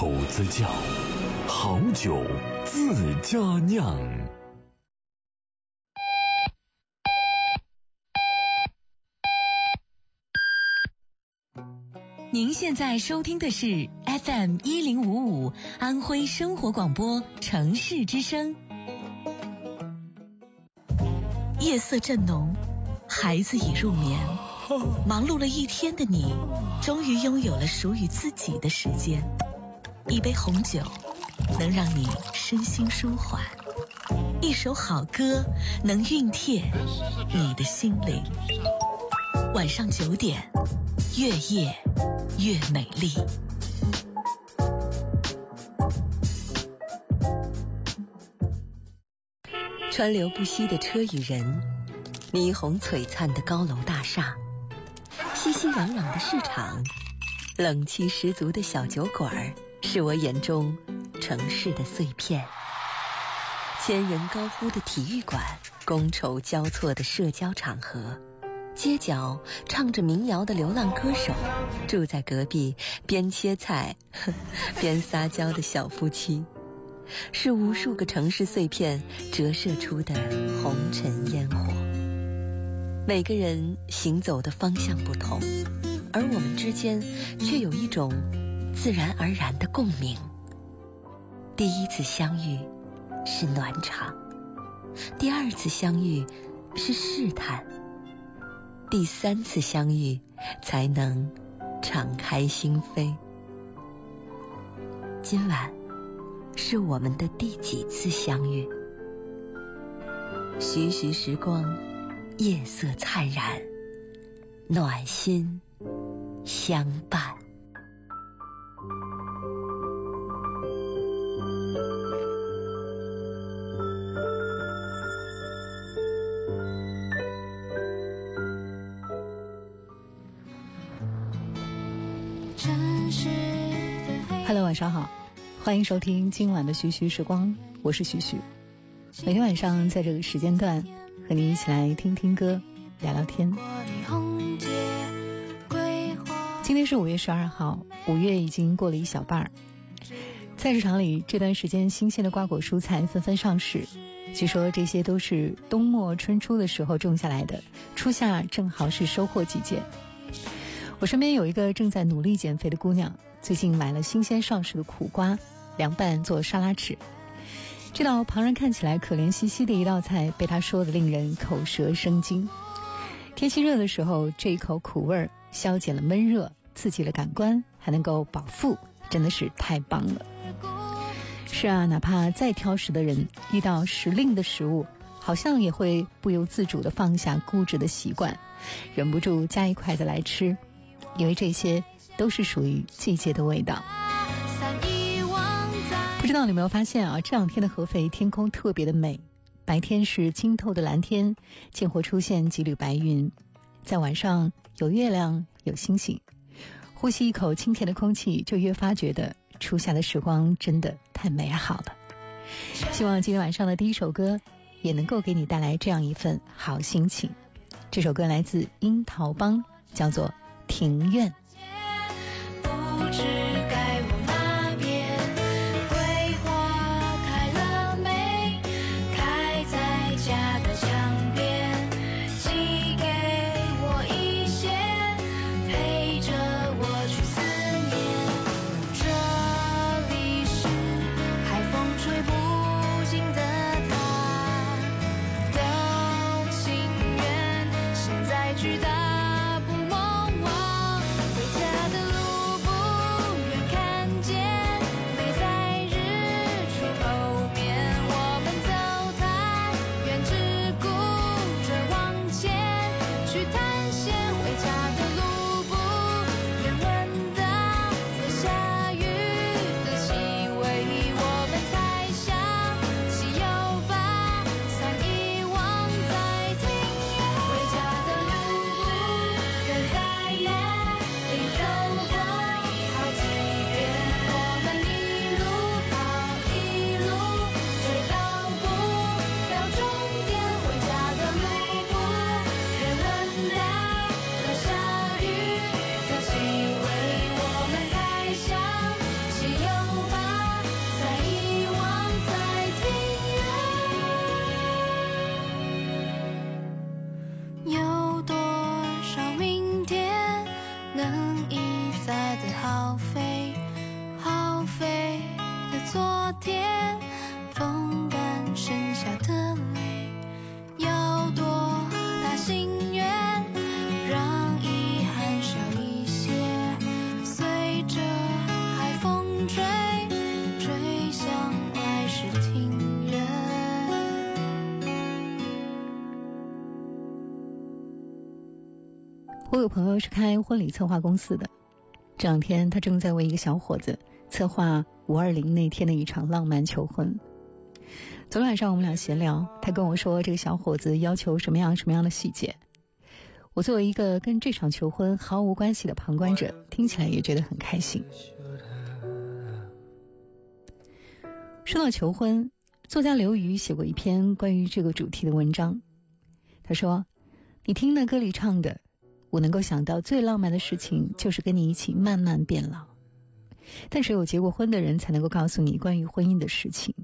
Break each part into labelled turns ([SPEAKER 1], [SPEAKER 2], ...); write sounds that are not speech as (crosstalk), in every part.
[SPEAKER 1] 口子窖，好酒自家酿。
[SPEAKER 2] 您现在收听的是 FM 一零五五安徽生活广播城市之声。夜色正浓，孩子已入眠，(laughs) 忙碌了一天的你，终于拥有了属于自己的时间。一杯红酒能让你身心舒缓，一首好歌能熨帖你的心灵。晚上九点，越夜越美丽。川流不息的车与人，霓虹璀璨的高楼大厦，熙熙攘攘的市场，冷气十足的小酒馆，是我眼中城市的碎片。千人高呼的体育馆，觥筹交错的社交场合，街角唱着民谣的流浪歌手，住在隔壁边切菜 (laughs) 边撒娇的小夫妻。是无数个城市碎片折射出的红尘烟火。每个人行走的方向不同，而我们之间却有一种自然而然的共鸣。第一次相遇是暖场，第二次相遇是试探，第三次相遇才能敞开心扉。今晚。是我们的第几次相遇？徐徐时光，夜色灿然，暖心相伴。
[SPEAKER 3] 欢迎收听今晚的徐徐时光，我是徐徐。每天晚上在这个时间段，和你一起来听听歌，聊聊天。今天是五月十二号，五月已经过了一小半。菜市场里这段时间，新鲜的瓜果蔬菜纷纷上市。据说这些都是冬末春初的时候种下来的，初夏正好是收获季节。我身边有一个正在努力减肥的姑娘，最近买了新鲜上市的苦瓜。凉拌做沙拉吃，这道旁人看起来可怜兮兮的一道菜，被他说的令人口舌生津。天气热的时候，这一口苦味消减了闷热，刺激了感官，还能够饱腹，真的是太棒了。是啊，哪怕再挑食的人，遇到时令的食物，好像也会不由自主的放下固执的习惯，忍不住夹一筷子来吃，因为这些都是属于季节的味道。不知道你有没有发现啊？这两天的合肥天空特别的美，白天是清透的蓝天，间或出现几缕白云，在晚上有月亮有星星，呼吸一口清甜的空气，就越发觉得初夏的时光真的太美好了。希望今天晚上的第一首歌也能够给你带来这样一份好心情。这首歌来自樱桃帮，叫做《庭院》。我有朋友是开婚礼策划公司的，这两天他正在为一个小伙子策划五二零那天的一场浪漫求婚。昨天晚上我们俩闲聊，他跟我说这个小伙子要求什么样什么样的细节。我作为一个跟这场求婚毫无关系的旁观者，听起来也觉得很开心。说到求婚，作家刘瑜写过一篇关于这个主题的文章。他说：“你听那歌里唱的。”我能够想到最浪漫的事情，就是跟你一起慢慢变老。但只有结过婚的人才能够告诉你关于婚姻的事情。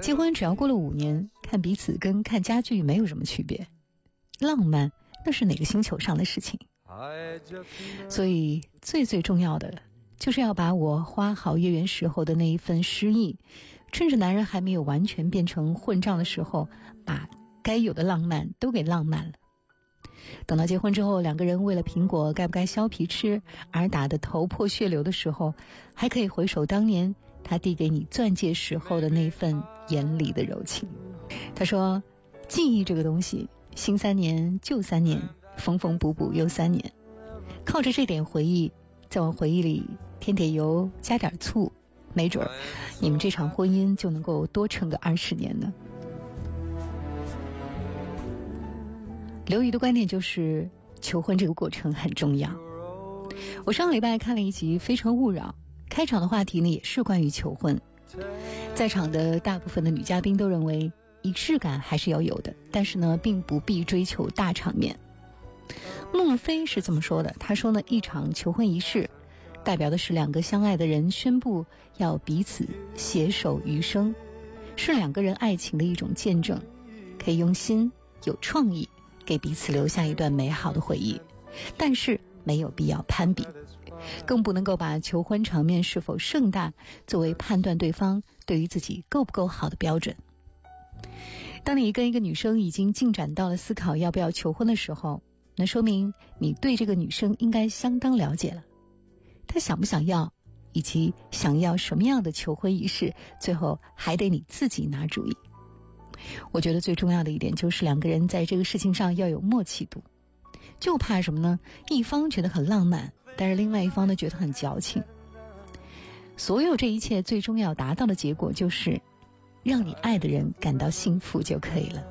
[SPEAKER 3] 结婚只要过了五年，看彼此跟看家具没有什么区别。浪漫那是哪个星球上的事情？所以最最重要的，就是要把我花好月圆时候的那一份诗意，趁着男人还没有完全变成混账的时候，把该有的浪漫都给浪漫了。等到结婚之后，两个人为了苹果该不该削皮吃而打得头破血流的时候，还可以回首当年他递给你钻戒时候的那份眼里的柔情。他说：“记忆这个东西，新三年旧三年，缝缝补补又三年。靠着这点回忆，再往回忆里添点油，加点醋，没准儿你们这场婚姻就能够多撑个二十年呢。”刘瑜的观点就是，求婚这个过程很重要。我上个礼拜看了一集《非诚勿扰》，开场的话题呢也是关于求婚。在场的大部分的女嘉宾都认为，仪式感还是要有的，但是呢，并不必追求大场面。孟非是这么说的，他说呢，一场求婚仪式，代表的是两个相爱的人宣布要彼此携手余生，是两个人爱情的一种见证，可以用心有创意。给彼此留下一段美好的回忆，但是没有必要攀比，更不能够把求婚场面是否盛大作为判断对方对于自己够不够好的标准。当你跟一个女生已经进展到了思考要不要求婚的时候，那说明你对这个女生应该相当了解了。她想不想要，以及想要什么样的求婚仪式，最后还得你自己拿主意。我觉得最重要的一点就是两个人在这个事情上要有默契度，就怕什么呢？一方觉得很浪漫，但是另外一方呢觉得很矫情。所有这一切最终要达到的结果就是让你爱的人感到幸福就可以了。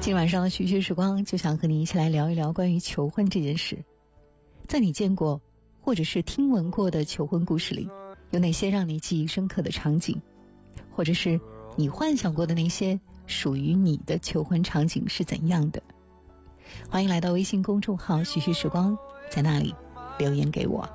[SPEAKER 3] 今晚上的徐徐时光就想和你一起来聊一聊关于求婚这件事，在你见过或者是听闻过的求婚故事里，有哪些让你记忆深刻的场景，或者是？你幻想过的那些属于你的求婚场景是怎样的？欢迎来到微信公众号“徐徐时光”，在那里留言给我。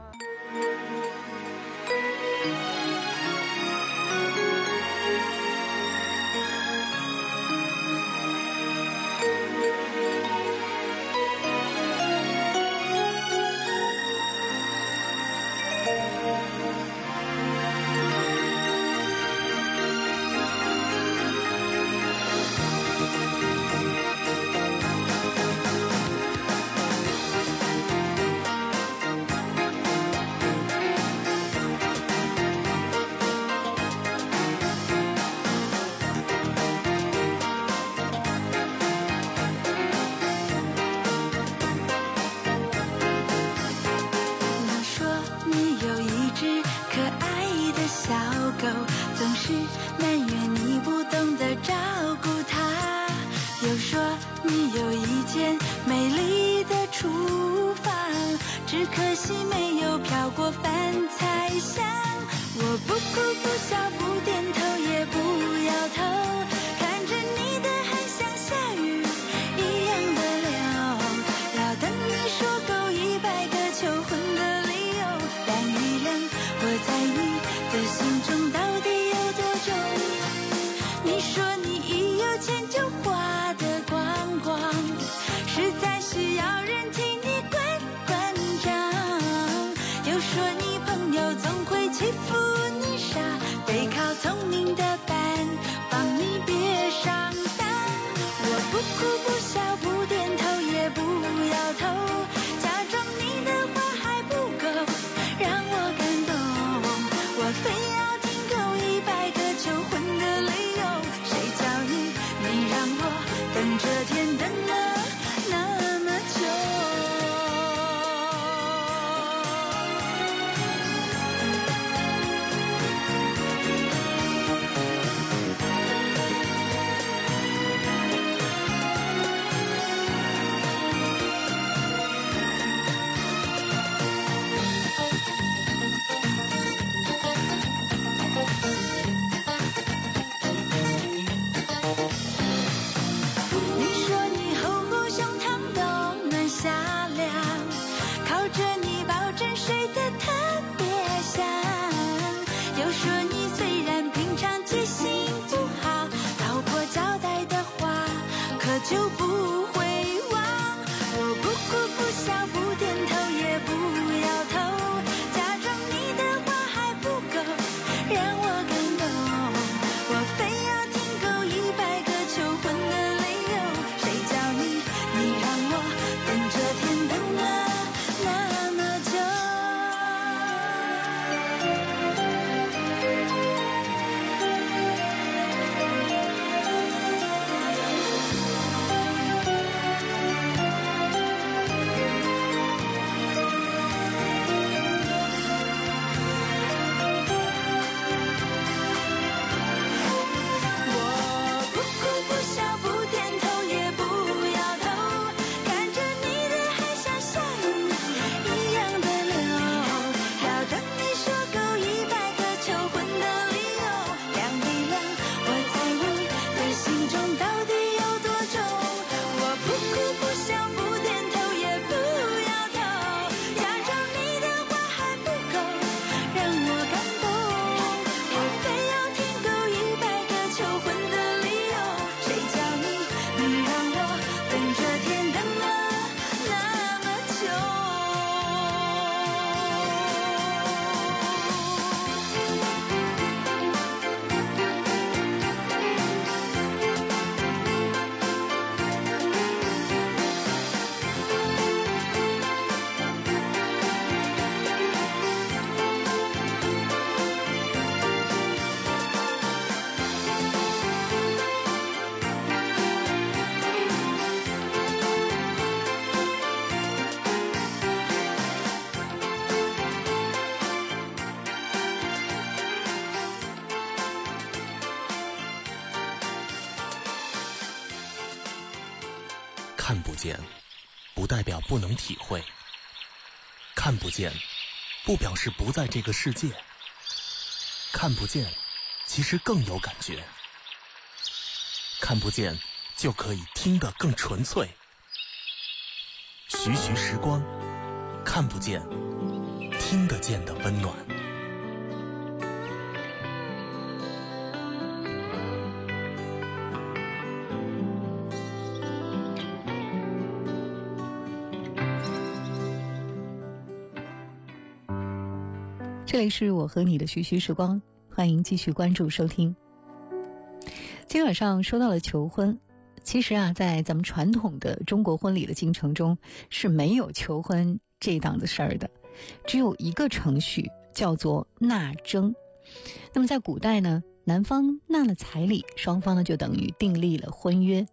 [SPEAKER 4] 又说你看不
[SPEAKER 5] 见，不代表不能体会；看不见，不表示不在这个世界；看不见，其实更有感觉；看不见，就可以听得更纯粹。徐徐时光，看不见，听得见的温暖。
[SPEAKER 3] 里是我和你的徐徐时光，欢迎继续关注收听。今晚上说到了求婚，其实啊，在咱们传统的中国婚礼的进程中是没有求婚这档子事儿的，只有一个程序叫做纳征。那么在古代呢，男方纳了彩礼，双方呢就等于订立了婚约。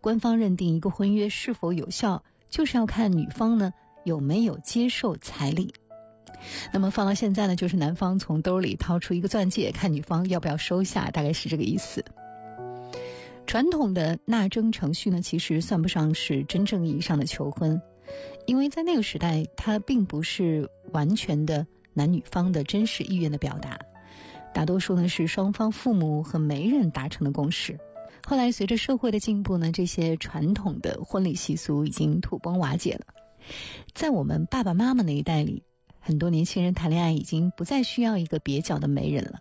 [SPEAKER 3] 官方认定一个婚约是否有效，就是要看女方呢有没有接受彩礼。那么放到现在呢，就是男方从兜里掏出一个钻戒，看女方要不要收下，大概是这个意思。传统的纳征程序呢，其实算不上是真正意义上的求婚，因为在那个时代，它并不是完全的男女方的真实意愿的表达，大多数呢是双方父母和媒人达成的共识。后来随着社会的进步呢，这些传统的婚礼习俗已经土崩瓦解了。在我们爸爸妈妈那一代里，很多年轻人谈恋爱已经不再需要一个蹩脚的媒人了，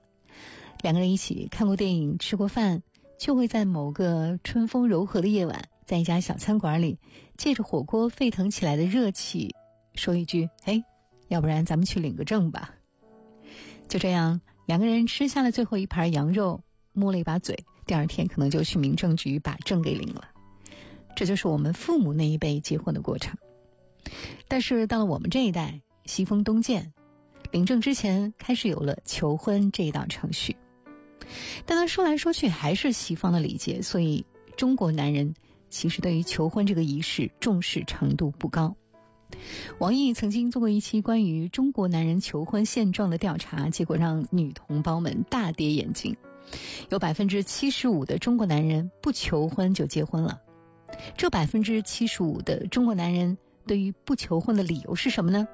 [SPEAKER 3] 两个人一起看过电影、吃过饭，就会在某个春风柔和的夜晚，在一家小餐馆里，借着火锅沸腾起来的热气，说一句：“哎，要不然咱们去领个证吧。”就这样，两个人吃下了最后一盘羊肉，摸了一把嘴，第二天可能就去民政局把证给领了。这就是我们父母那一辈结婚的过程。但是到了我们这一代，西风东渐，领证之前开始有了求婚这一道程序。但他说来说去还是西方的礼节，所以中国男人其实对于求婚这个仪式重视程度不高。王毅曾经做过一期关于中国男人求婚现状的调查，结果让女同胞们大跌眼镜。有百分之七十五的中国男人不求婚就结婚了。这百分之七十五的中国男人对于不求婚的理由是什么呢？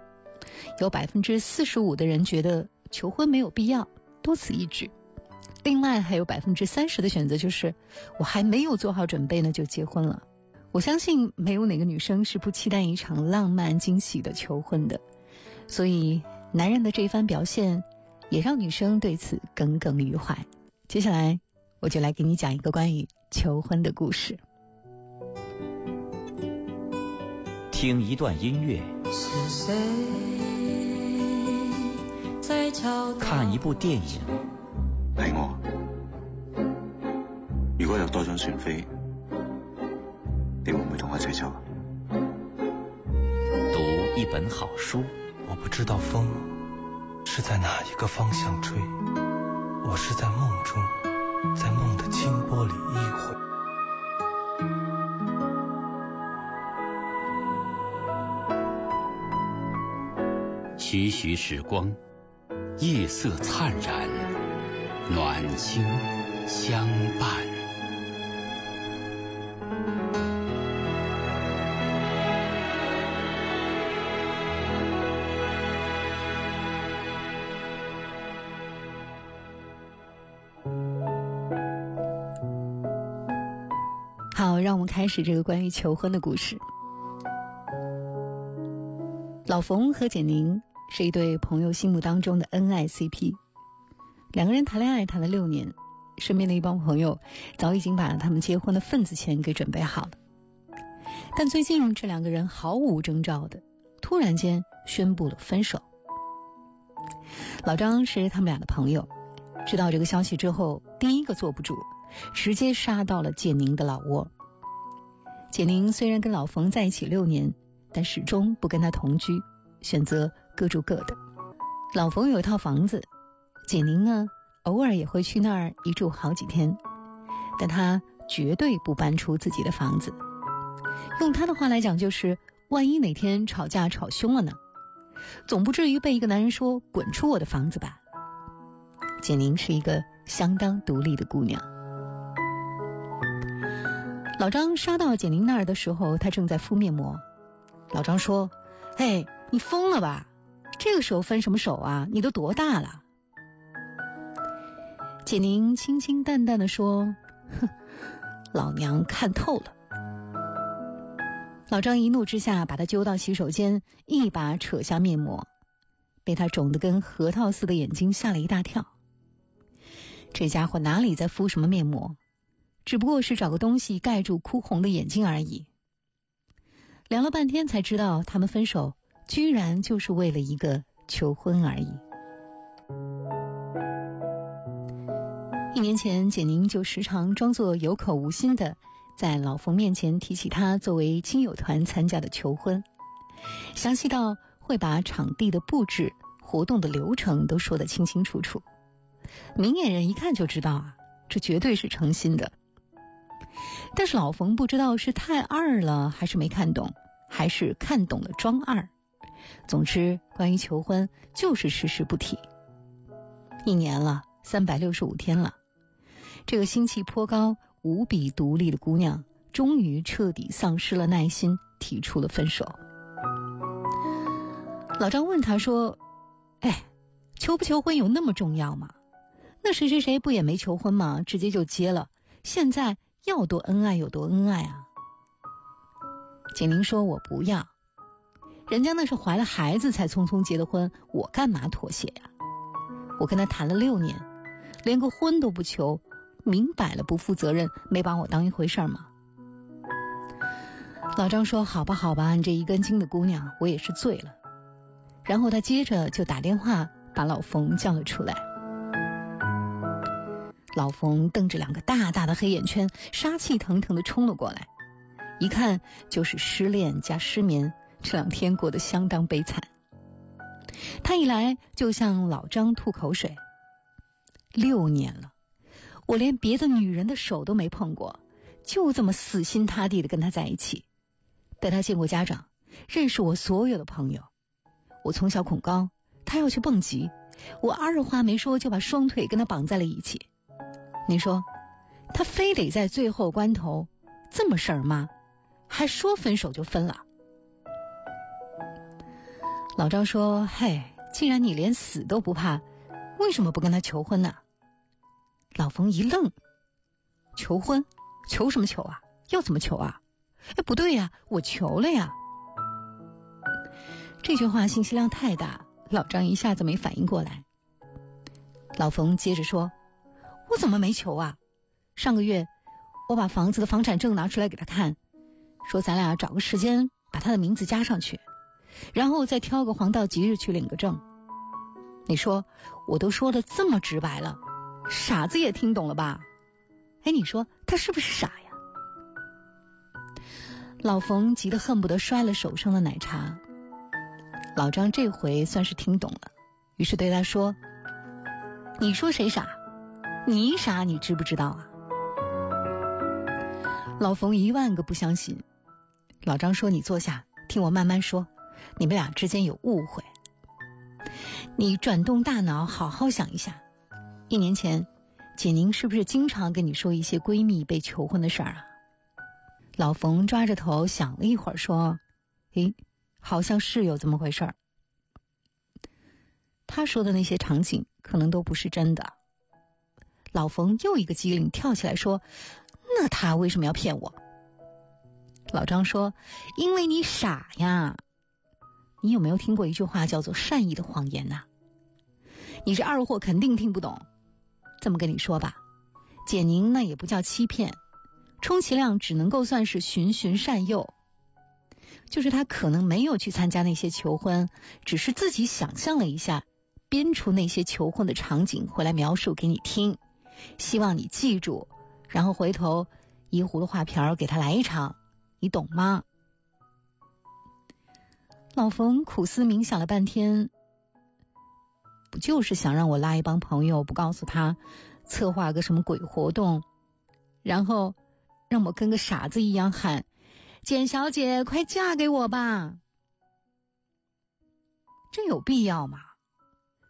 [SPEAKER 3] 有百分之四十五的人觉得求婚没有必要，多此一举。另外还有百分之三十的选择就是我还没有做好准备呢就结婚了。我相信没有哪个女生是不期待一场浪漫惊喜的求婚的，所以男人的这一番表现也让女生对此耿耿于怀。接下来我就来给你讲一个关于求婚的故事。
[SPEAKER 6] 听一段音乐，看一部电影，
[SPEAKER 7] 係我。如果有多张船飞，你会唔會同我一齊走啊？
[SPEAKER 6] 讀一本好书，
[SPEAKER 8] 我不知道风是在哪一个方向吹，我是在梦中，在梦的清波里依会。
[SPEAKER 9] 徐徐时光，夜色灿然，暖心相伴。
[SPEAKER 3] 好，让我们开始这个关于求婚的故事。老冯和简宁是一对朋友心目当中的恩爱 CP，两个人谈恋爱谈了六年，身边的一帮朋友早已经把他们结婚的份子钱给准备好了。但最近这两个人毫无征兆的突然间宣布了分手。老张是他们俩的朋友，知道这个消息之后，第一个坐不住，直接杀到了简宁的老窝。简宁虽然跟老冯在一起六年，但始终不跟他同居，选择各住各的。老冯有一套房子，简宁呢偶尔也会去那儿一住好几天，但他绝对不搬出自己的房子。用他的话来讲，就是万一哪天吵架吵凶了呢，总不至于被一个男人说滚出我的房子吧。简宁是一个相当独立的姑娘。老张杀到简宁那儿的时候，他正在敷面膜。老张说：“哎，你疯了吧？这个时候分什么手啊？你都多大了？”简宁清清淡淡的说：“哼，(laughs) 老娘看透了。”老张一怒之下，把他揪到洗手间，一把扯下面膜，被他肿得跟核桃似的眼睛吓了一大跳。这家伙哪里在敷什么面膜？只不过是找个东西盖住哭红的眼睛而已。聊了半天才知道，他们分手居然就是为了一个求婚而已。一年前，简宁就时常装作有口无心的在老冯面前提起他作为亲友团参加的求婚，详细到会把场地的布置、活动的流程都说得清清楚楚。明眼人一看就知道啊，这绝对是诚心的。但是老冯不知道是太二了，还是没看懂，还是看懂了装二。总之，关于求婚就是迟迟不提。一年了，三百六十五天了，这个心气颇高、无比独立的姑娘，终于彻底丧失了耐心，提出了分手。老张问他说：“哎，求不求婚有那么重要吗？那谁谁谁不也没求婚吗？直接就结了，现在。”要多恩爱有多恩爱啊！简宁说：“我不要，人家那是怀了孩子才匆匆结的婚，我干嘛妥协呀？我跟他谈了六年，连个婚都不求，明摆了不负责任，没把我当一回事吗？”老张说：“好吧，好吧，你这一根筋的姑娘，我也是醉了。”然后他接着就打电话把老冯叫了出来。老冯瞪着两个大大的黑眼圈，杀气腾腾的冲了过来，一看就是失恋加失眠，这两天过得相当悲惨。他一来就向老张吐口水，六年了，我连别的女人的手都没碰过，就这么死心塌地的跟他在一起。带他见过家长，认识我所有的朋友。我从小恐高，他要去蹦极，我二话没说就把双腿跟他绑在了一起。你说他非得在最后关头这么事儿吗？还说分手就分了？老张说：“嘿，既然你连死都不怕，为什么不跟他求婚呢？”老冯一愣：“求婚？求什么求啊？要怎么求啊？哎，不对呀，我求了呀。”这句话信息量太大，老张一下子没反应过来。老冯接着说。我怎么没求啊？上个月我把房子的房产证拿出来给他看，说咱俩找个时间把他的名字加上去，然后再挑个黄道吉日去领个证。你说我都说的这么直白了，傻子也听懂了吧？哎，你说他是不是傻呀？老冯急得恨不得摔了手上的奶茶。老张这回算是听懂了，于是对他说：“你说谁傻？”你傻，你知不知道啊？老冯一万个不相信。老张说：“你坐下，听我慢慢说。你们俩之间有误会。你转动大脑，好好想一下。一年前，简宁是不是经常跟你说一些闺蜜被求婚的事儿啊？”老冯抓着头想了一会儿，说：“诶，好像是有这么回事儿。他说的那些场景，可能都不是真的。”老冯又一个机灵，跳起来说：“那他为什么要骗我？”老张说：“因为你傻呀！你有没有听过一句话叫做‘善意的谎言’呐？你这二货肯定听不懂。这么跟你说吧，简宁那也不叫欺骗，充其量只能够算是循循善诱。就是他可能没有去参加那些求婚，只是自己想象了一下，编出那些求婚的场景回来描述给你听。”希望你记住，然后回头一葫芦画瓢给他来一场，你懂吗？老冯苦思冥想了半天，不就是想让我拉一帮朋友，不告诉他，策划个什么鬼活动，然后让我跟个傻子一样喊：“简小姐，快嫁给我吧！”这有必要吗？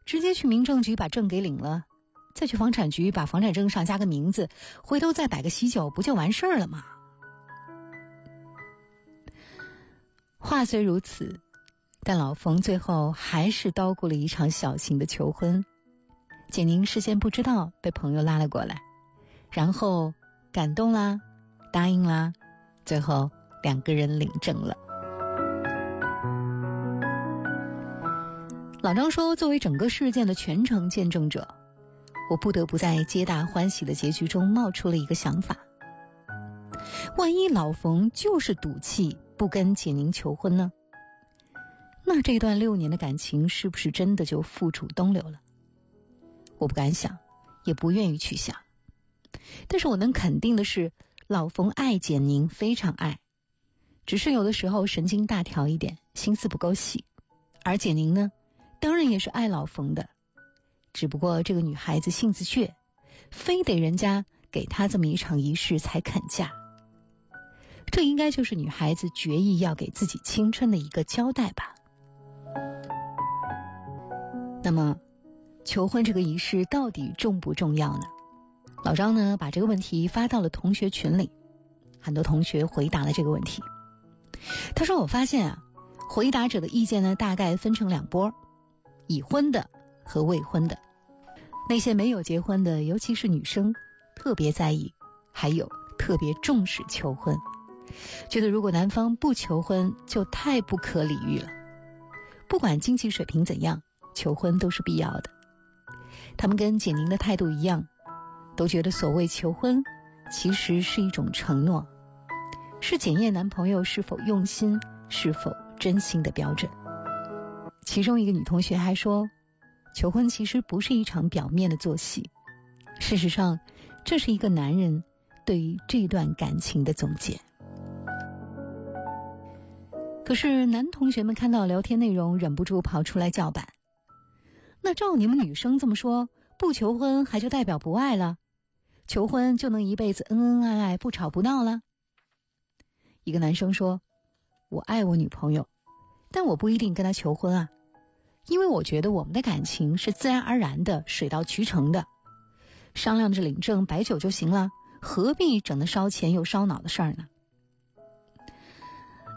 [SPEAKER 3] 直接去民政局把证给领了。再去房产局把房产证上加个名字，回头再摆个喜酒，不就完事儿了吗？话虽如此，但老冯最后还是叨咕了一场小型的求婚。简宁事先不知道，被朋友拉了过来，然后感动啦，答应啦，最后两个人领证了。老张说：“作为整个事件的全程见证者。”我不得不在皆大欢喜的结局中冒出了一个想法：万一老冯就是赌气不跟简宁求婚呢？那这段六年的感情是不是真的就付诸东流了？我不敢想，也不愿意去想。但是我能肯定的是，老冯爱简宁，非常爱，只是有的时候神经大条一点，心思不够细。而简宁呢，当然也是爱老冯的。只不过这个女孩子性子倔，非得人家给她这么一场仪式才肯嫁。这应该就是女孩子决意要给自己青春的一个交代吧。那么，求婚这个仪式到底重不重要呢？老张呢把这个问题发到了同学群里，很多同学回答了这个问题。他说：“我发现啊，回答者的意见呢大概分成两波，已婚的。”和未婚的那些没有结婚的，尤其是女生，特别在意，还有特别重视求婚，觉得如果男方不求婚，就太不可理喻了。不管经济水平怎样，求婚都是必要的。他们跟简宁的态度一样，都觉得所谓求婚，其实是一种承诺，是检验男朋友是否用心、是否真心的标准。其中一个女同学还说。求婚其实不是一场表面的做戏，事实上，这是一个男人对于这段感情的总结。可是男同学们看到聊天内容，忍不住跑出来叫板。那照你们女生这么说，不求婚还就代表不爱了？求婚就能一辈子恩恩爱爱，不吵不闹了？一个男生说：“我爱我女朋友，但我不一定跟她求婚啊，因为我觉得我们的感情是自然而然的，水到渠成的，商量着领证摆酒就行了，何必整那烧钱又烧脑的事儿呢？”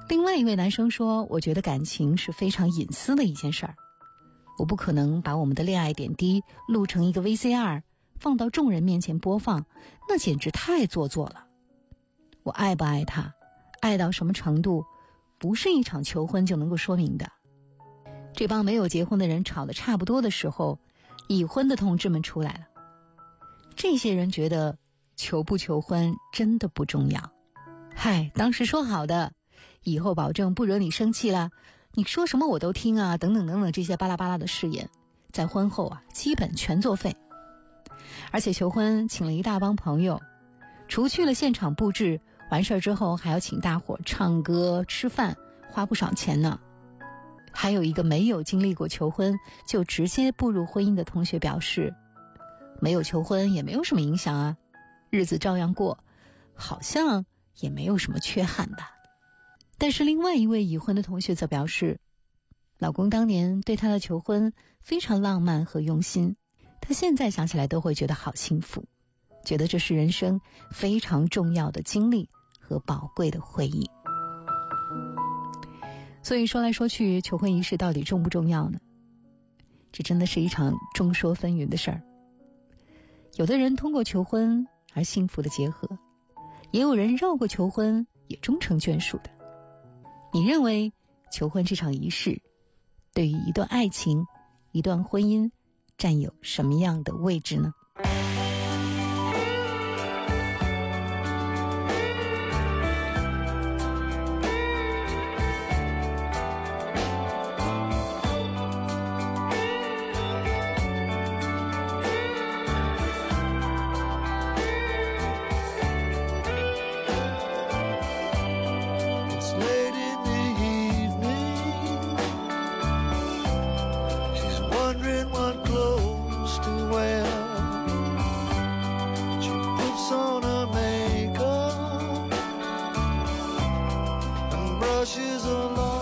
[SPEAKER 3] 另外一位男生说：“我觉得感情是非常隐私的一件事儿，我不可能把我们的恋爱点滴录成一个 VCR 放到众人面前播放，那简直太做作了。我爱不爱他，爱到什么程度，不是一场求婚就能够说明的。”这帮没有结婚的人吵得差不多的时候，已婚的同志们出来了。这些人觉得求不求婚真的不重要。嗨，当时说好的。以后保证不惹你生气了，你说什么我都听啊，等等等等，这些巴拉巴拉的誓言，在婚后啊，基本全作废。而且求婚请了一大帮朋友，除去了现场布置，完事儿之后还要请大伙唱歌、吃饭，花不少钱呢。还有一个没有经历过求婚就直接步入婚姻的同学表示，没有求婚也没有什么影响啊，日子照样过，好像也没有什么缺憾吧。但是另外一位已婚的同学则表示，老公当年对她的求婚非常浪漫和用心，她现在想起来都会觉得好幸福，觉得这是人生非常重要的经历和宝贵的回忆。所以说来说去，求婚仪式到底重不重要呢？这真的是一场众说纷纭的事儿。有的人通过求婚而幸福的结合，也有人绕过求婚也终成眷属的。你认为求婚这场仪式对于一段爱情、一段婚姻占有什么样的位置呢？alone.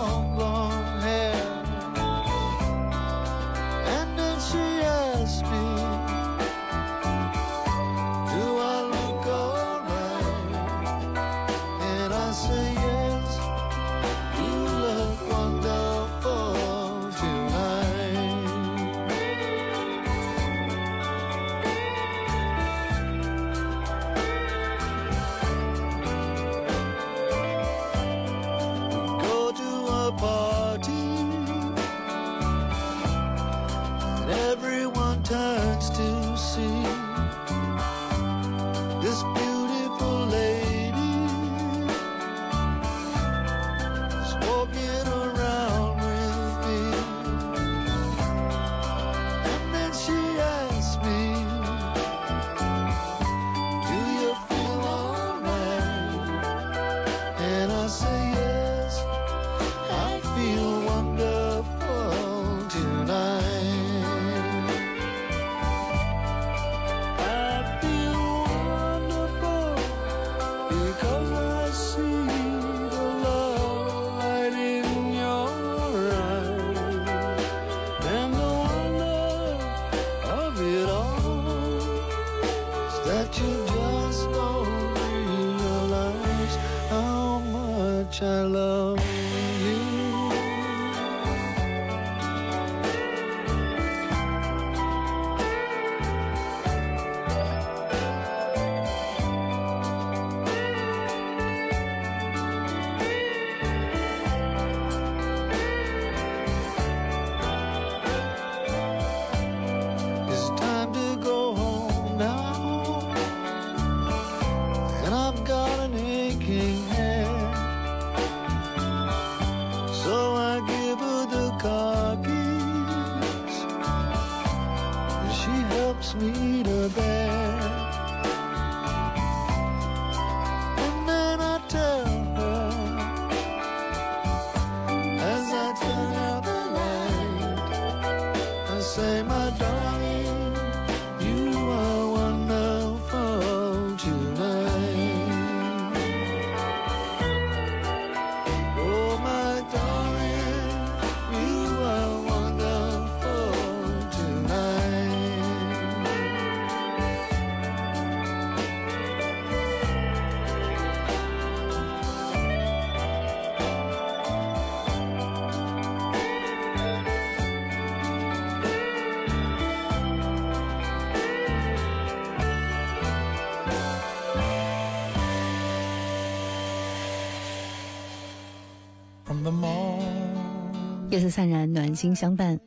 [SPEAKER 3] 夜色散然，暖心相伴。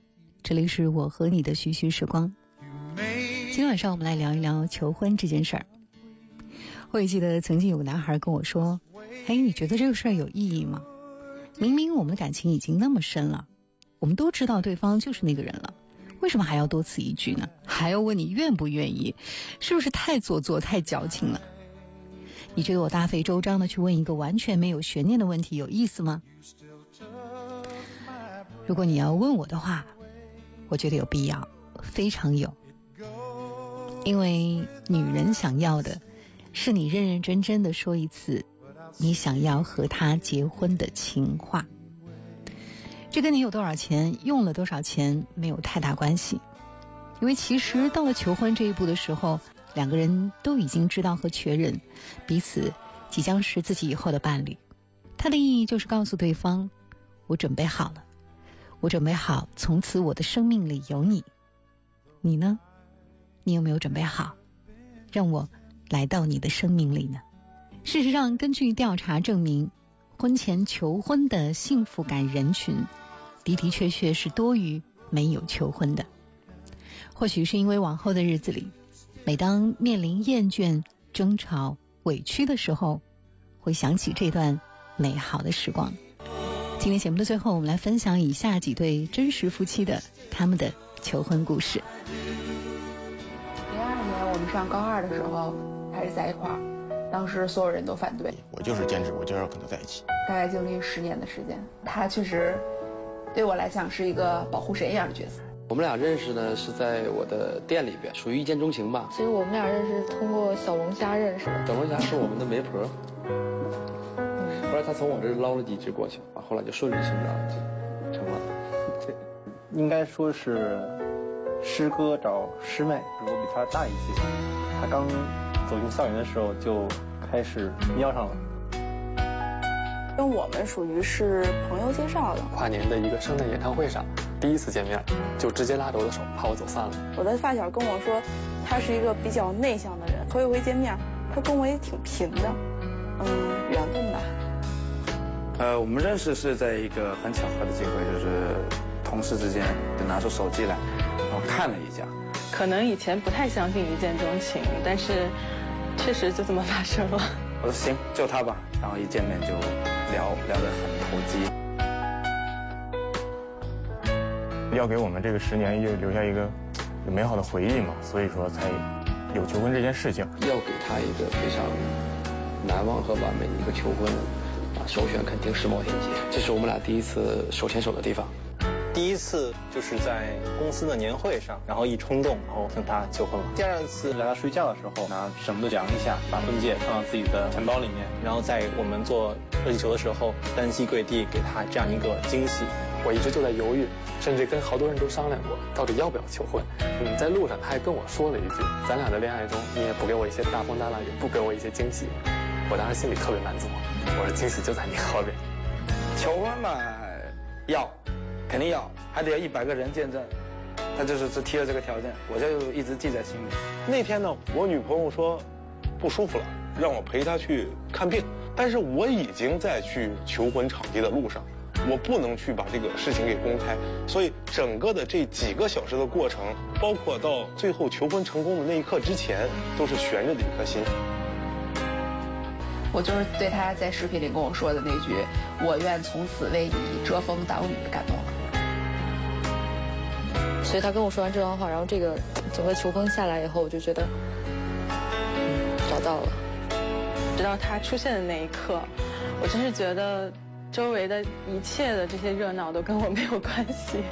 [SPEAKER 3] 这里是我和你的徐徐时光。今天晚上我们来聊一聊求婚这件事儿。我记得曾经有个男孩跟我说：“嘿，你觉得这个事儿有意义吗？明明我们的感情已经那么深了，我们都知道对方就是那个人了，为什么还要多此一举呢？还要问你愿不愿意？是不是太做作、太矫情了？你觉得我大费周章的去问一个完全没有悬念的问题有意思吗？如果你要问我的话，我觉得有必要，非常有。因为女人想要的是你认认真真的说一次你想要和他结婚的情话。这跟你有多少钱、用了多少钱没有太大关系。因为其实到了求婚这一步的时候，两个人都已经知道和确认彼此即将是自己以后的伴侣。它的意义就是告诉对方，我准备好了。我准备好，从此我的生命里有你。你呢？你有没有准备好，让我来到你的生命里呢？事实上，根据调查证明，婚前求婚的幸福感人群的的确确是多于没有求婚的。或许是因为往后的日子里，每当面临厌倦、争吵、委屈的时候，会想起这段美好的时光。今天节目的最后，我们来分享以下几对真实夫妻的他们的求婚故事。
[SPEAKER 10] 零二年我们上高二的时候开始在一块儿，当时所有人都反对，
[SPEAKER 11] 我就是坚持，我就是要跟他在一起。
[SPEAKER 10] 大概经历十年的时间，他确实对我来讲是一个保护神一样的角色。
[SPEAKER 12] 我们俩认识呢是在我的店里边，属于一见钟情吧。
[SPEAKER 13] 其实我们俩认识通过小龙虾认识的。
[SPEAKER 12] 小龙虾是我们的媒婆。后来他从我这儿捞了几只过去，后来就顺理成章就成了。(laughs)
[SPEAKER 14] 这应该说是师哥找师妹，我比他大一些。他刚走进校园的时候就开始瞄上了。
[SPEAKER 10] 跟我们属于是朋友介绍的。
[SPEAKER 12] 跨年的一个圣诞演唱会上，第一次见面就直接拉着我的手，怕我走散了。
[SPEAKER 10] 我的发小跟我说，他是一个比较内向的人，头一回见面，他跟我也挺贫的，嗯，缘分吧。
[SPEAKER 7] 呃，我们认识是在一个很巧合的机会，就是同事之间就拿出手机来，然后看了一下。
[SPEAKER 15] 可能以前不太相信一见钟情，但是确实就这么发生了。
[SPEAKER 7] 我说行，就他吧。然后一见面就聊聊得很投机。
[SPEAKER 11] 要给我们这个十年又留下一个美好的回忆嘛，所以说才有求婚这件事情。
[SPEAKER 12] 要给他一个非常难忘和完美的一个求婚。首选肯定是摩天节，这是我们俩第一次手牵手的地方。
[SPEAKER 14] 第一次就是在公司的年会上，然后一冲动，然后跟他求婚了。第二次来他睡觉的时候，然后什么都量一下，把婚戒放到自己的钱包里面，然后在我们做热气球的时候，单膝跪地给他这样一个惊喜。
[SPEAKER 12] 我一直就在犹豫，甚至跟好多人都商量过，到底要不要求婚。嗯，在路上他还跟我说了一句：“咱俩的恋爱中，你也不给我一些大风大浪，也不给我一些惊喜。”我当时心里特别满足，我的惊喜就在你后边。
[SPEAKER 7] 求婚嘛，要，肯定要，还得要一百个人见证。他就是只提了这个条件，我就一直记在心里。
[SPEAKER 16] 那天呢，我女朋友说不舒服了，让我陪她去看病。但是我已经在去求婚场地的路上，我不能去把这个事情给公开。所以整个的这几个小时的过程，包括到最后求婚成功的那一刻之前，都是悬着的一颗心。
[SPEAKER 10] 我就是对他在视频里跟我说的那句“我愿从此为你遮风挡雨”感动了。
[SPEAKER 13] 所以他跟我说完这段话，然后这个整个球风下来以后，我就觉得找到了。
[SPEAKER 15] 直到他出现的那一刻，我真是觉得周围的一切的这些热闹都跟我没有关系，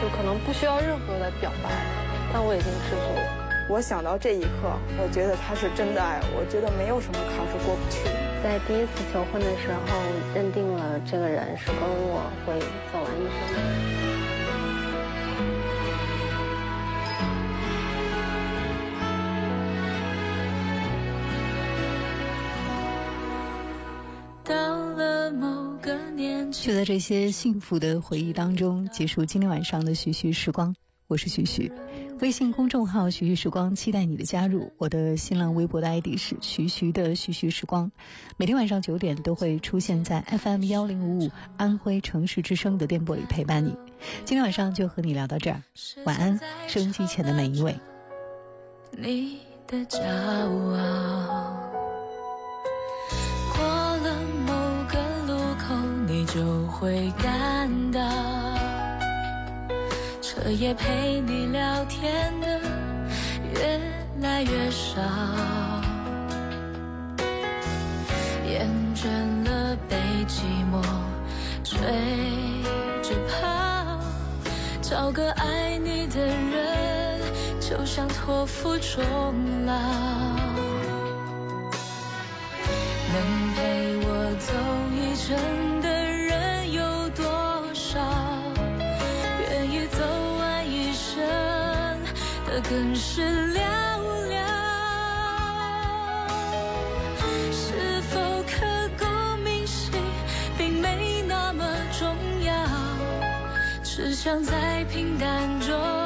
[SPEAKER 13] 就可能不需要任何的表白，但我已经知足了。
[SPEAKER 10] 我想到这一刻，我觉得他是真的爱我，我觉得没有什么坎是过不去。
[SPEAKER 17] 在第一次求婚的时候，认定了这个人是跟我会走完一生。
[SPEAKER 3] 就在这些幸福的回忆当中，结束今天晚上的徐徐时光。我是徐徐。微信公众号“徐徐时光”，期待你的加入。我的新浪微博的 ID 是徐徐的徐徐时光。每天晚上九点都会出现在 FM 幺零五五安徽城市之声的电波里陪伴你。今天晚上就和你聊到这儿，晚安，收音机前的每一位。
[SPEAKER 4] 你的骄傲，过了某个路口，你就会感彻夜陪你聊天的越来越少，厌倦了被寂寞追着跑，找个爱你的人。就像托付终老，能陪我走一程是寥寥。是否刻骨铭心，并没那么重要，只想在平淡中。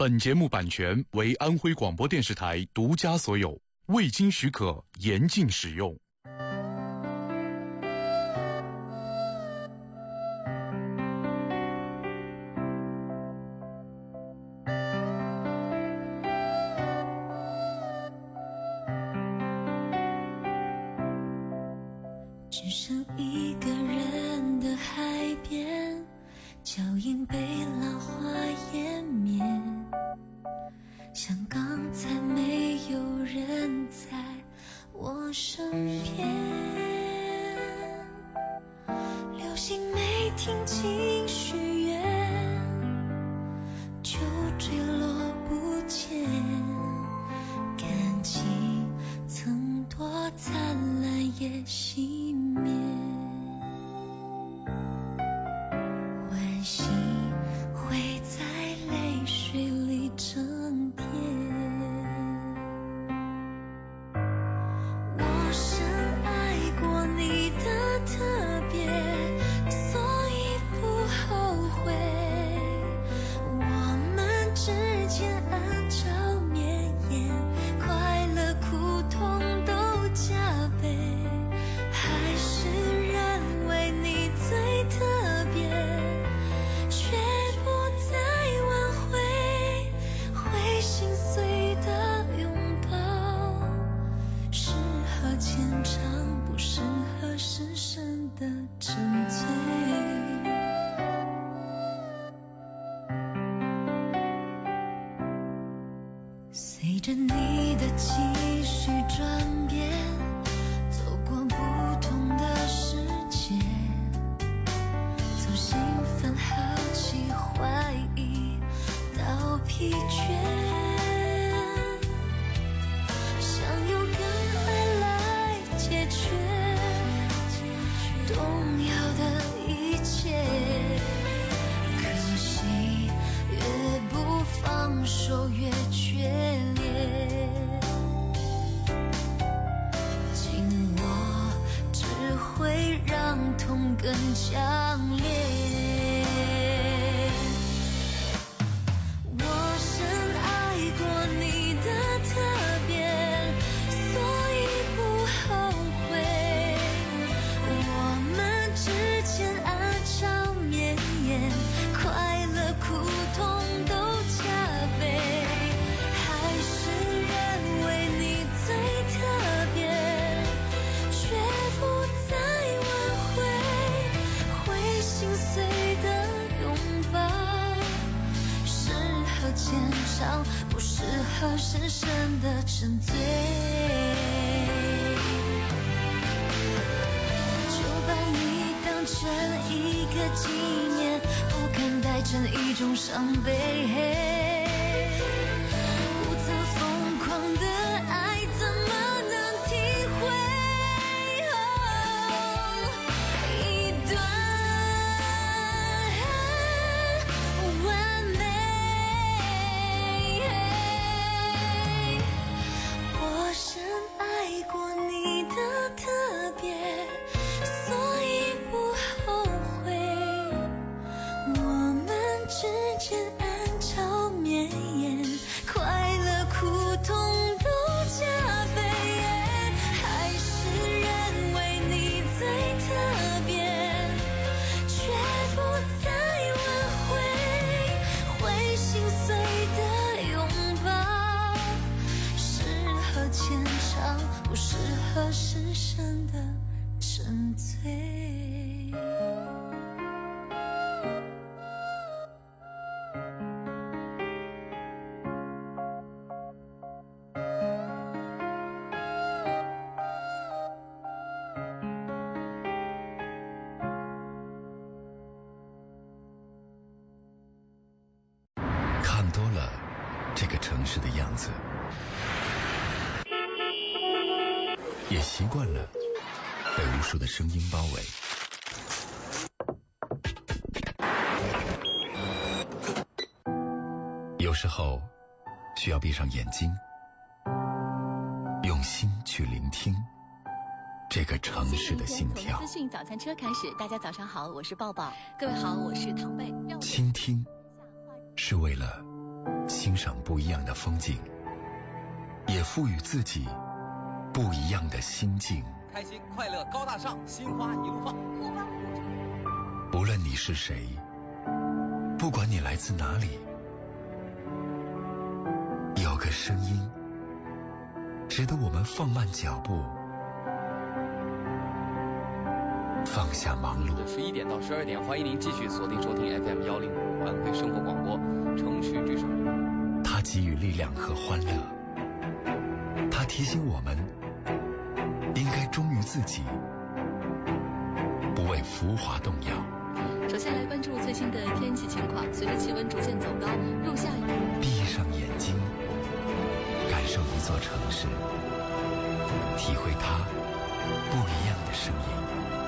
[SPEAKER 1] 本节目版权为安徽广播电视台独家所有，未经许可严禁使用。
[SPEAKER 4] 适合深深的沉醉。就把你当成一个纪念，不敢带成一种伤悲。
[SPEAKER 18] 习惯了被无数的声音包围。有时候需要闭上眼睛，用心去聆听这个城市的心跳
[SPEAKER 19] 从，资讯早餐车开始，大家早上好，我是抱抱。各位好，我是唐贝。
[SPEAKER 18] 倾听是为了欣赏不一样的风景，也赋予自己不一样的心境。
[SPEAKER 20] 开心、快乐、高大上，心花一路放。
[SPEAKER 18] 无论你是谁，不管你来自哪里，有个声音值得我们放慢脚步，放下忙碌。
[SPEAKER 20] 十一点到十二点，欢迎您继续锁定收听 FM 幺零五安徽生活广播城市之声。
[SPEAKER 18] 它给予力量和欢乐，它提醒我们应该忠于自己，不为浮华动摇。
[SPEAKER 19] 首先来关注最新的天气情况，随着气温逐渐走高，入夏雨。
[SPEAKER 18] 闭上眼睛，感受一座城市，体会它不一样的声音。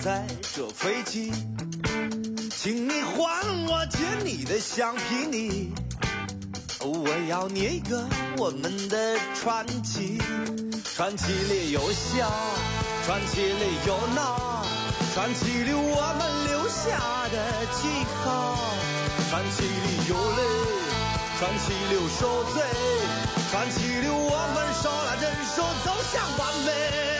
[SPEAKER 21] 在这飞机，请你还我借你的橡皮泥，我要捏一个我们的传奇，传奇里有笑，传奇里有闹，传奇里我们留下的记号，传奇里有泪，传奇里受罪。传奇里我们手拉着手走向完美。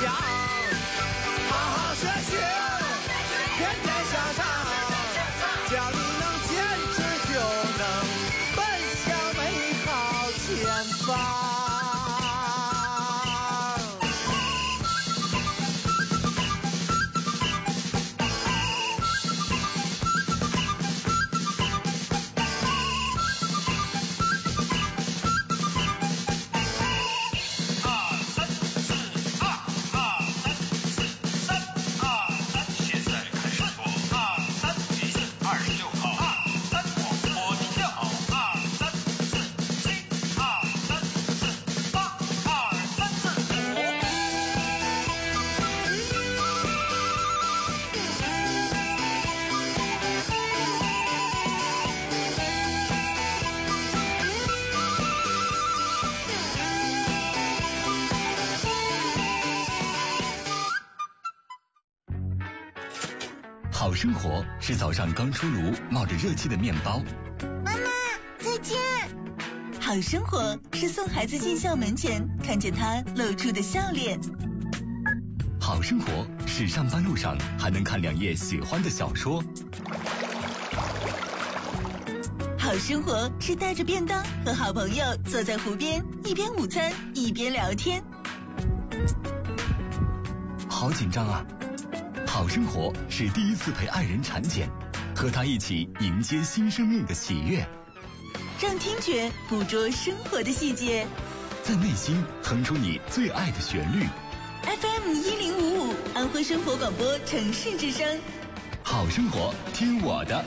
[SPEAKER 21] 去
[SPEAKER 18] 活是早上刚出炉冒着热气的面包，
[SPEAKER 22] 妈妈，再见。好生活是送孩子进校门前，看见他露出的笑脸。
[SPEAKER 18] 好生活是上班路上还能看两页喜欢的小说，
[SPEAKER 22] 好生活是带着便当和好朋友坐在湖边，一边午餐一边聊天。
[SPEAKER 18] 好紧张啊！好生活是第一次陪爱人产检，和他一起迎接新生命的喜悦，
[SPEAKER 22] 让听觉捕捉生活的细节。
[SPEAKER 18] 在内心哼出你最爱的旋律。
[SPEAKER 22] FM 一零五五，安徽生活广播城市之声。
[SPEAKER 18] 好生活，听我的。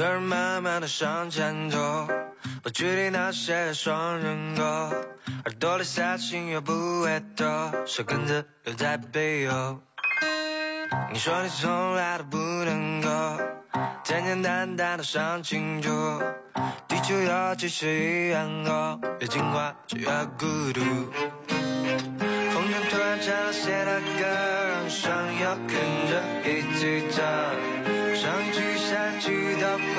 [SPEAKER 21] 一个人慢慢的向前走，不距离那些双人狗，耳朵里塞心又不会抖，手根子留在背后。你说你从来都不能够，简简单单的想清楚，地球有几十亿人口，越进化就越孤独。风筝突然唱了谁的歌，让双友跟着一起唱，会，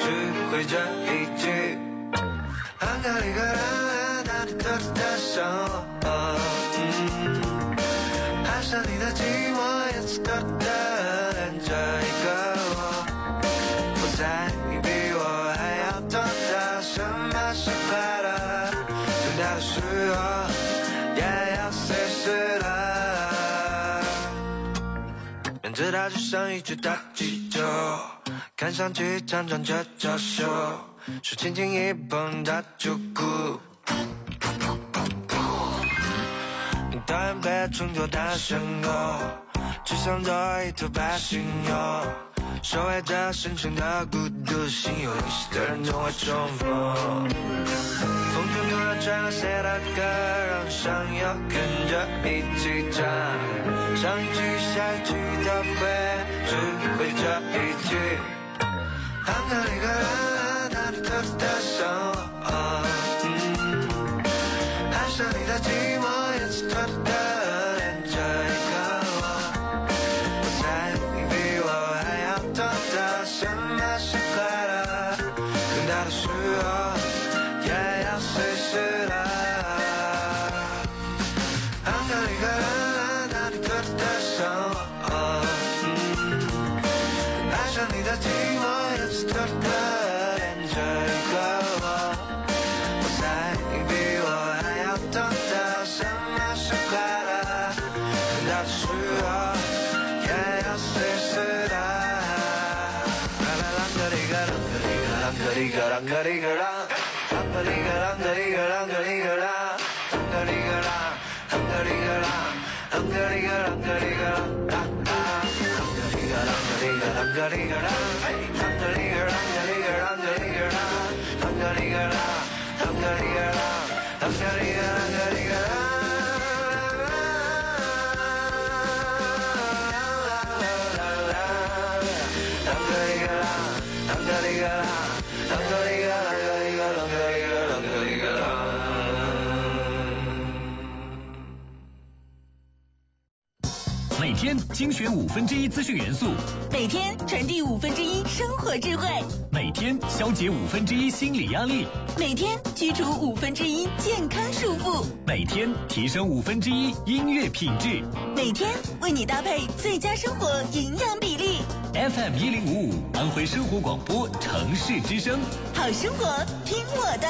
[SPEAKER 21] 只会这一句。安格里格拉那里的的生活，嗯，爱上你的寂寞，也是的的连着一个我。我猜你比我还要懂得什么是快乐，长大的时候也要随时的。面对它就像一只大气球，看上去常常却娇羞，手轻轻一碰它就哭。你讨厌被称作单身狗，只想做一头白犀牛，守卫着深深的孤独，心有灵犀的人总会重逢。风中突然传来谁的歌，让想要跟着一起唱，上一句下一句都会，只会这一句。安格里格拉那里的的生活，嗯，爱上你的 Hungary, 精选五分之一资讯元素，
[SPEAKER 23] 每天传递五分之一生活智慧，
[SPEAKER 21] 每天消解五分之一心理压力，
[SPEAKER 23] 每天驱除五分之一健康束缚，
[SPEAKER 21] 每天提升五分之一音乐品质，
[SPEAKER 23] 每天为你搭配最佳生活营养比例。
[SPEAKER 21] FM 一零五五安徽生活广播城市之声，
[SPEAKER 23] 好生活听我的。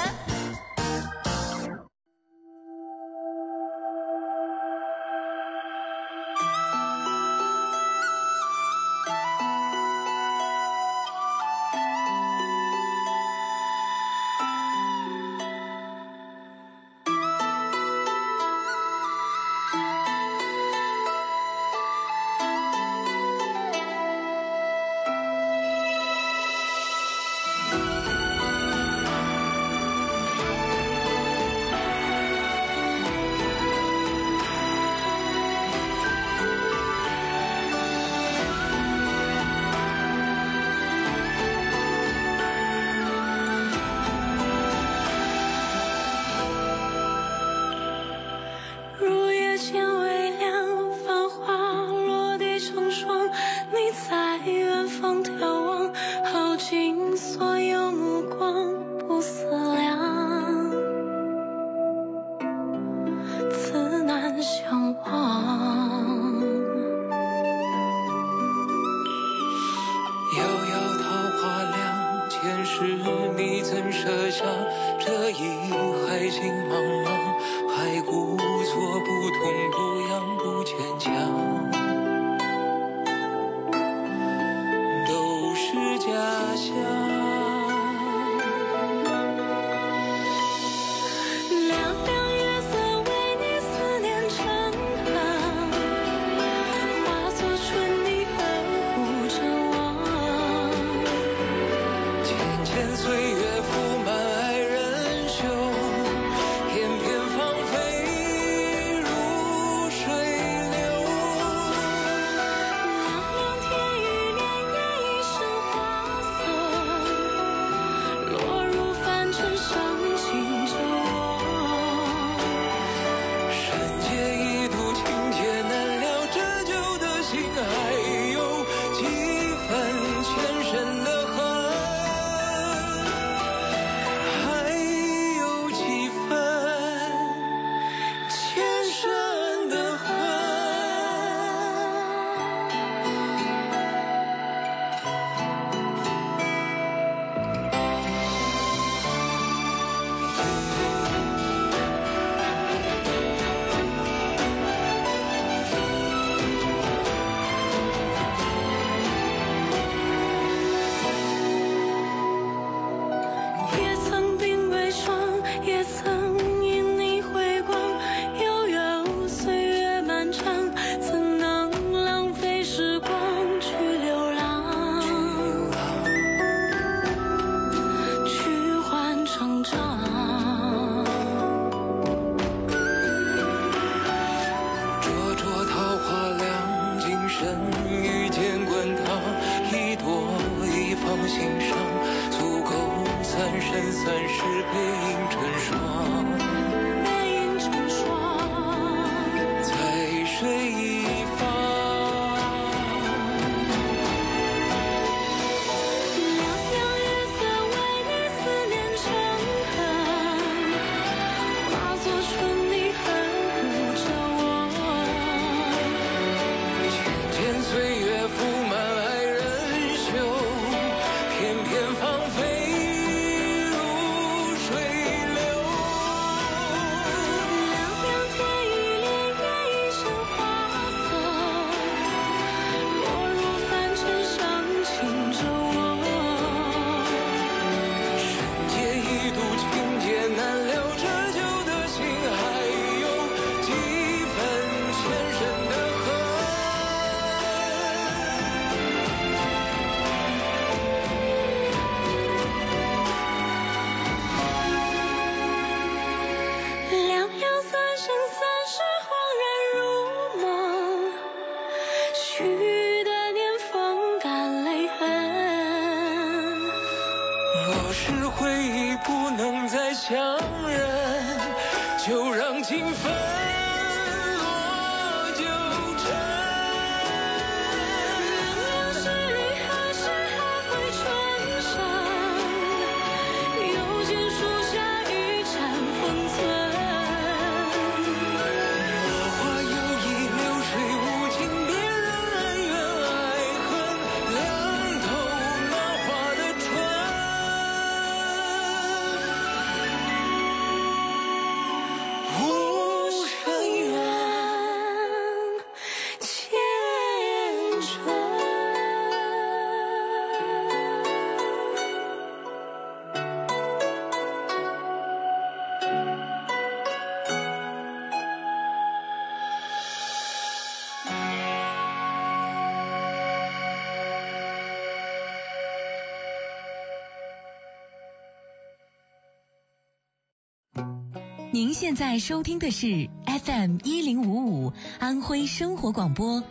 [SPEAKER 19] 您现在收听的是 fm 一零五五安徽生活广播